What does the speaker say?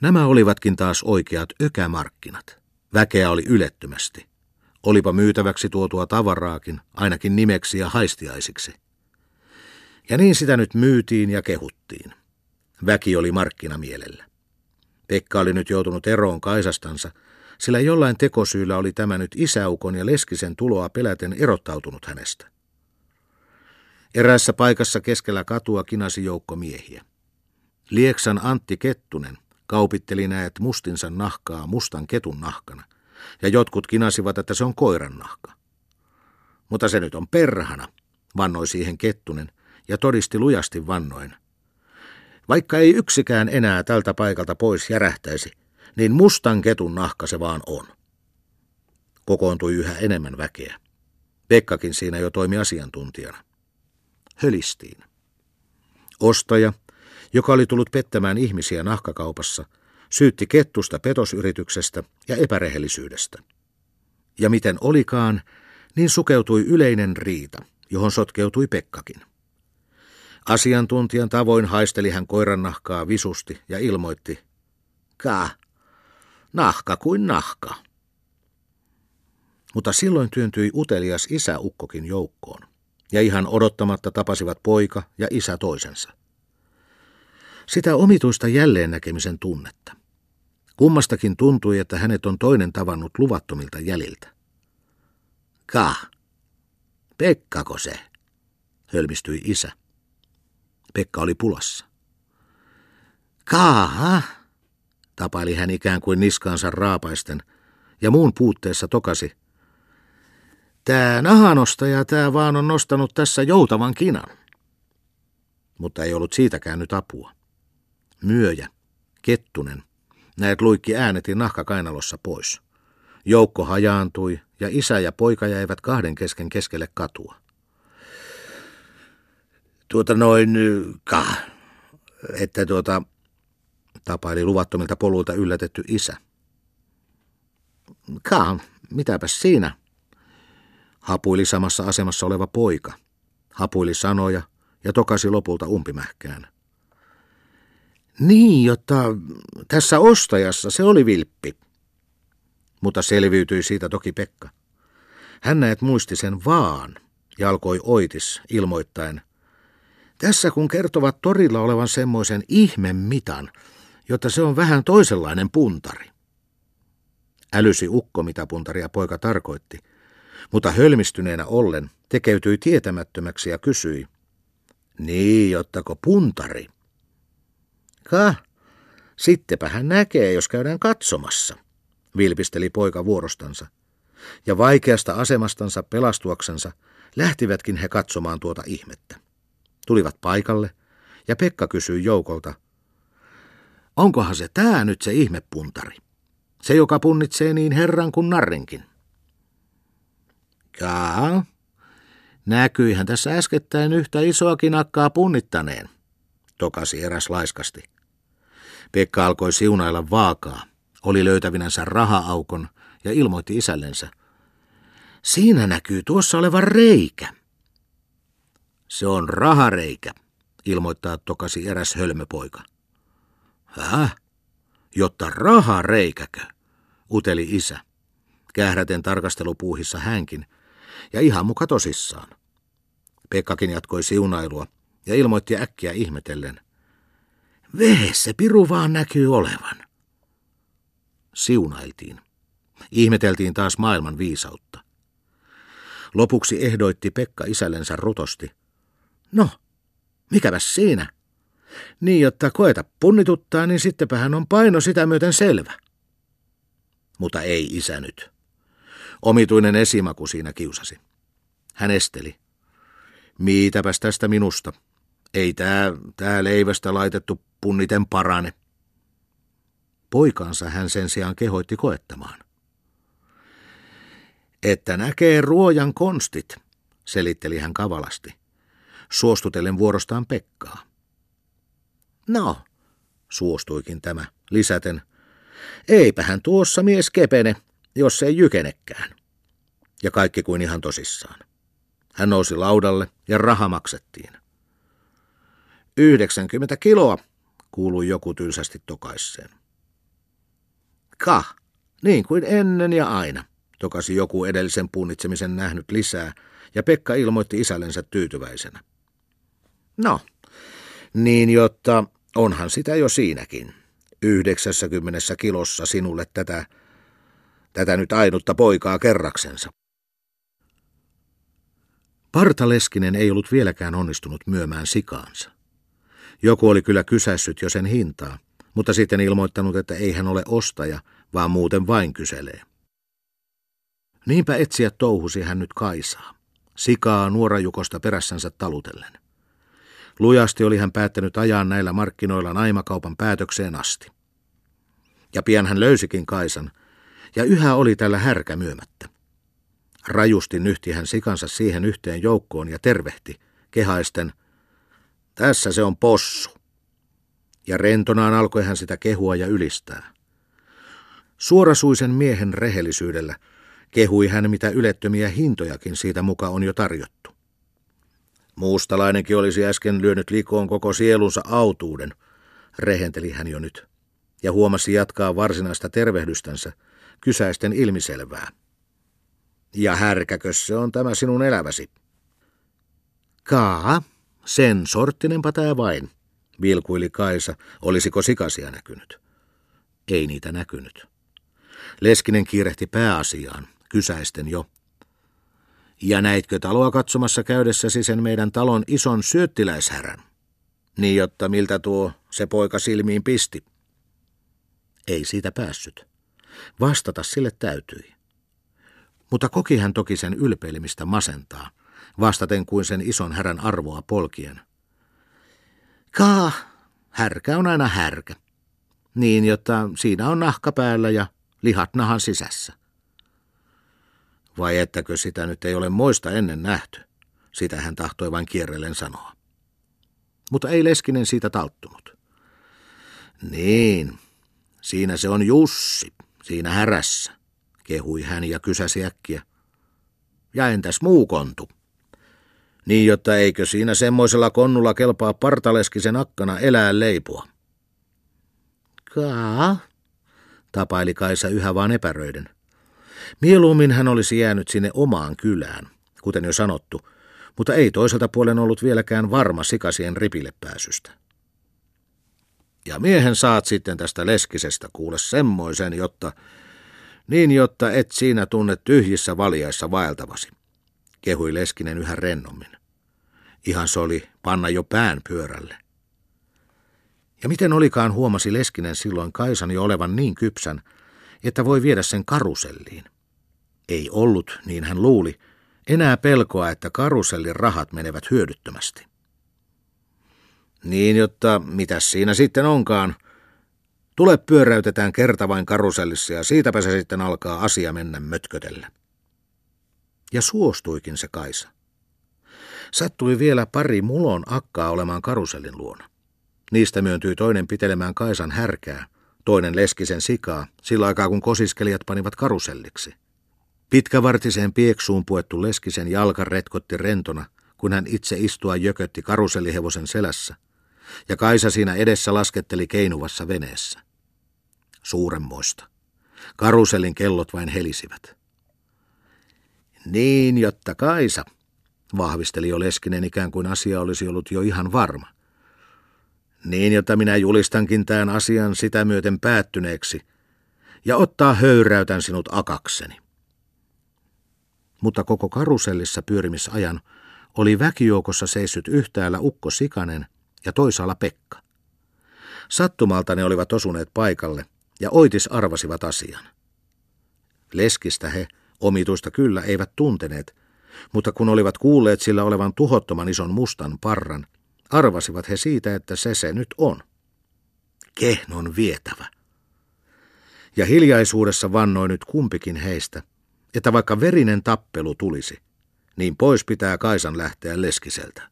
Nämä olivatkin taas oikeat ökämarkkinat. Väkeä oli ylettömästi. Olipa myytäväksi tuotua tavaraakin, ainakin nimeksi ja haistiaisiksi. Ja niin sitä nyt myytiin ja kehuttiin. Väki oli markkinamielellä. Pekka oli nyt joutunut eroon Kaisastansa, sillä jollain tekosyyllä oli tämä nyt isäukon ja leskisen tuloa peläten erottautunut hänestä. Eräässä paikassa keskellä katua kinasi joukko miehiä. Lieksan Antti Kettunen kaupitteli näet mustinsa nahkaa mustan ketun nahkana, ja jotkut kinasivat, että se on koiran nahka. Mutta se nyt on perhana, vannoi siihen Kettunen, ja todisti lujasti vannoin. Vaikka ei yksikään enää tältä paikalta pois järähtäisi, niin mustan ketun nahka se vaan on. Kokoontui yhä enemmän väkeä. Pekkakin siinä jo toimi asiantuntijana. Hölistiin. Ostaja, joka oli tullut pettämään ihmisiä nahkakaupassa, syytti kettusta petosyrityksestä ja epärehellisyydestä. Ja miten olikaan, niin sukeutui yleinen riita, johon sotkeutui Pekkakin. Asiantuntijan tavoin haisteli hän koiran nahkaa visusti ja ilmoitti, Kaa, nahka kuin nahka. Mutta silloin työntyi utelias isäukkokin joukkoon, ja ihan odottamatta tapasivat poika ja isä toisensa. Sitä omituista jälleen näkemisen tunnetta. Kummastakin tuntui, että hänet on toinen tavannut luvattomilta jäljiltä. Ka, Pekkako se? hölmistyi isä. Pekka oli pulassa. Kaaha, tapaili hän ikään kuin niskaansa raapaisten, ja muun puutteessa tokasi. Tää nahanostaja tää vaan on nostanut tässä joutavan kinan. Mutta ei ollut siitäkään nyt apua. Myöjä, kettunen, näet luikki äänetin nahkakainalossa pois. Joukko hajaantui ja isä ja poika jäivät kahden kesken keskelle katua. Tuota noin, ka, että tuota, tapaili luvattomilta poluilta yllätetty isä. Ka, mitäpäs siinä? Hapuili samassa asemassa oleva poika. Hapuili sanoja ja tokasi lopulta umpimähkään. Niin, jotta tässä ostajassa se oli vilppi. Mutta selviytyi siitä toki Pekka. Hän näet muisti sen vaan ja alkoi oitis ilmoittaen. Tässä kun kertovat torilla olevan semmoisen ihmen mitan, jotta se on vähän toisenlainen puntari. Älysi ukko, mitä puntaria poika tarkoitti, mutta hölmistyneenä ollen tekeytyi tietämättömäksi ja kysyi. Niin, jottako puntari? Ka, sittenpä hän näkee, jos käydään katsomassa, vilpisteli poika vuorostansa. Ja vaikeasta asemastansa pelastuaksensa lähtivätkin he katsomaan tuota ihmettä. Tulivat paikalle, ja Pekka kysyi joukolta, onkohan se tää nyt se ihmepuntari? Se, joka punnitsee niin herran kuin narrinkin. Jaa, näkyihän tässä äskettäin yhtä isoakin akkaa punnittaneen, tokasi eräs laiskasti. Pekka alkoi siunailla vaakaa, oli löytävinänsä rahaaukon ja ilmoitti isällensä. Siinä näkyy tuossa olevan reikä. Se on rahareikä, ilmoittaa tokasi eräs hölmöpoika. Häh? Jotta rahareikäkö? uteli isä. Kähräten tarkastelupuuhissa hänkin, ja ihan muka tosissaan. Pekkakin jatkoi siunailua ja ilmoitti äkkiä ihmetellen. Vehe se piru vaan näkyy olevan. Siunailtiin. Ihmeteltiin taas maailman viisautta. Lopuksi ehdoitti Pekka isällensä rutosti. No, mikäpäs siinä? Niin, jotta koeta punnituttaa, niin sittenpähän on paino sitä myöten selvä. Mutta ei isä nyt. Omituinen esimaku siinä kiusasi. Hän esteli. Miitäpäs tästä minusta. Ei tää, tää leivästä laitettu punniten parane. Poikansa hän sen sijaan kehoitti koettamaan. Että näkee ruojan konstit, selitteli hän kavalasti, suostutellen vuorostaan Pekkaa. No, suostuikin tämä, lisäten, eipähän tuossa mies kepene, jos ei jykenekään. Ja kaikki kuin ihan tosissaan. Hän nousi laudalle ja raha maksettiin. 90 kiloa, kuului joku tylsästi tokaisseen. Kah, niin kuin ennen ja aina, tokasi joku edellisen punnitsemisen nähnyt lisää, ja Pekka ilmoitti isällensä tyytyväisenä. No, niin jotta onhan sitä jo siinäkin. 90 kilossa sinulle tätä, tätä nyt ainutta poikaa kerraksensa. Partaleskinen ei ollut vieläkään onnistunut myymään sikaansa. Joku oli kyllä kysässyt jo sen hintaa, mutta sitten ilmoittanut, että ei hän ole ostaja, vaan muuten vain kyselee. Niinpä etsiä touhusi hän nyt Kaisaa, sikaa nuorajukosta perässänsä talutellen. Lujasti oli hän päättänyt ajaa näillä markkinoilla naimakaupan päätökseen asti. Ja pian hän löysikin Kaisan, ja yhä oli tällä härkä myömättä. Rajusti nyhti hän sikansa siihen yhteen joukkoon ja tervehti, kehaisten, tässä se on possu. Ja rentonaan alkoi hän sitä kehua ja ylistää. Suorasuisen miehen rehellisyydellä kehui hän mitä ylettömiä hintojakin siitä muka on jo tarjottu. Muustalainenkin olisi äsken lyönyt likoon koko sielunsa autuuden, rehenteli hän jo nyt, ja huomasi jatkaa varsinaista tervehdystänsä, kysäisten ilmiselvää. Ja härkäkös se on tämä sinun eläväsi? Kaa, sen sorttinenpa tää vain, vilkuili Kaisa, olisiko sikasia näkynyt. Ei niitä näkynyt. Leskinen kiirehti pääasiaan, kysäisten jo. Ja näitkö taloa katsomassa käydessäsi sen meidän talon ison syöttiläishärän? Niin, jotta miltä tuo se poika silmiin pisti. Ei siitä päässyt. Vastata sille täytyi. Mutta koki hän toki sen ylpeilemistä masentaa, vastaten kuin sen ison härän arvoa polkien. Kaa, härkä on aina härkä. Niin, jotta siinä on nahka päällä ja lihat nahan sisässä. Vai ettäkö sitä nyt ei ole moista ennen nähty? Sitä hän tahtoi vain kierrellen sanoa. Mutta ei Leskinen siitä talttunut. Niin, siinä se on Jussi, siinä härässä, kehui hän ja kysäsi äkkiä. Ja entäs muu kontu? Niin, jotta eikö siinä semmoisella konnulla kelpaa partaleskisen akkana elää leipua? Kaa, tapaili Kaisa yhä vaan epäröiden. Mieluummin hän olisi jäänyt sinne omaan kylään, kuten jo sanottu, mutta ei toiselta puolen ollut vieläkään varma sikasien ripille pääsystä. Ja miehen saat sitten tästä leskisestä kuule semmoisen, jotta, niin jotta et siinä tunne tyhjissä valjaissa vaeltavasi, kehui Leskinen yhä rennommin. Ihan se oli panna jo pään pyörälle. Ja miten olikaan huomasi Leskinen silloin Kaisan jo olevan niin kypsän, että voi viedä sen karuselliin. Ei ollut, niin hän luuli, enää pelkoa, että karusellin rahat menevät hyödyttömästi. Niin, jotta mitäs siinä sitten onkaan. Tule pyöräytetään kerta vain karusellissa ja siitäpä se sitten alkaa asia mennä mötkötelle. Ja suostuikin se Kaisa. Sattui vielä pari mulon akkaa olemaan karusellin luona. Niistä myöntyi toinen pitelemään Kaisan härkää, toinen leskisen sikaa, sillä aikaa kun kosiskelijat panivat karuselliksi. Pitkävartiseen pieksuun puettu leskisen jalka retkotti rentona, kun hän itse istua jökötti karusellihevosen selässä, ja Kaisa siinä edessä lasketteli keinuvassa veneessä. Suuremmoista. Karusellin kellot vain helisivät. Niin, jotta Kaisa, vahvisteli jo Leskinen ikään kuin asia olisi ollut jo ihan varma. Niin, jota minä julistankin tämän asian sitä myöten päättyneeksi, ja ottaa höyräytän sinut akakseni. Mutta koko karusellissa pyörimisajan oli väkijoukossa seissyt yhtäällä Ukko Sikanen ja toisaalla Pekka. Sattumalta ne olivat osuneet paikalle ja Oitis arvasivat asian. Leskistä he, omituista kyllä, eivät tunteneet, mutta kun olivat kuulleet sillä olevan tuhottoman ison mustan parran, arvasivat he siitä, että se se nyt on. Kehnon vietävä. Ja hiljaisuudessa vannoi nyt kumpikin heistä, että vaikka verinen tappelu tulisi, niin pois pitää Kaisan lähteä Leskiseltä.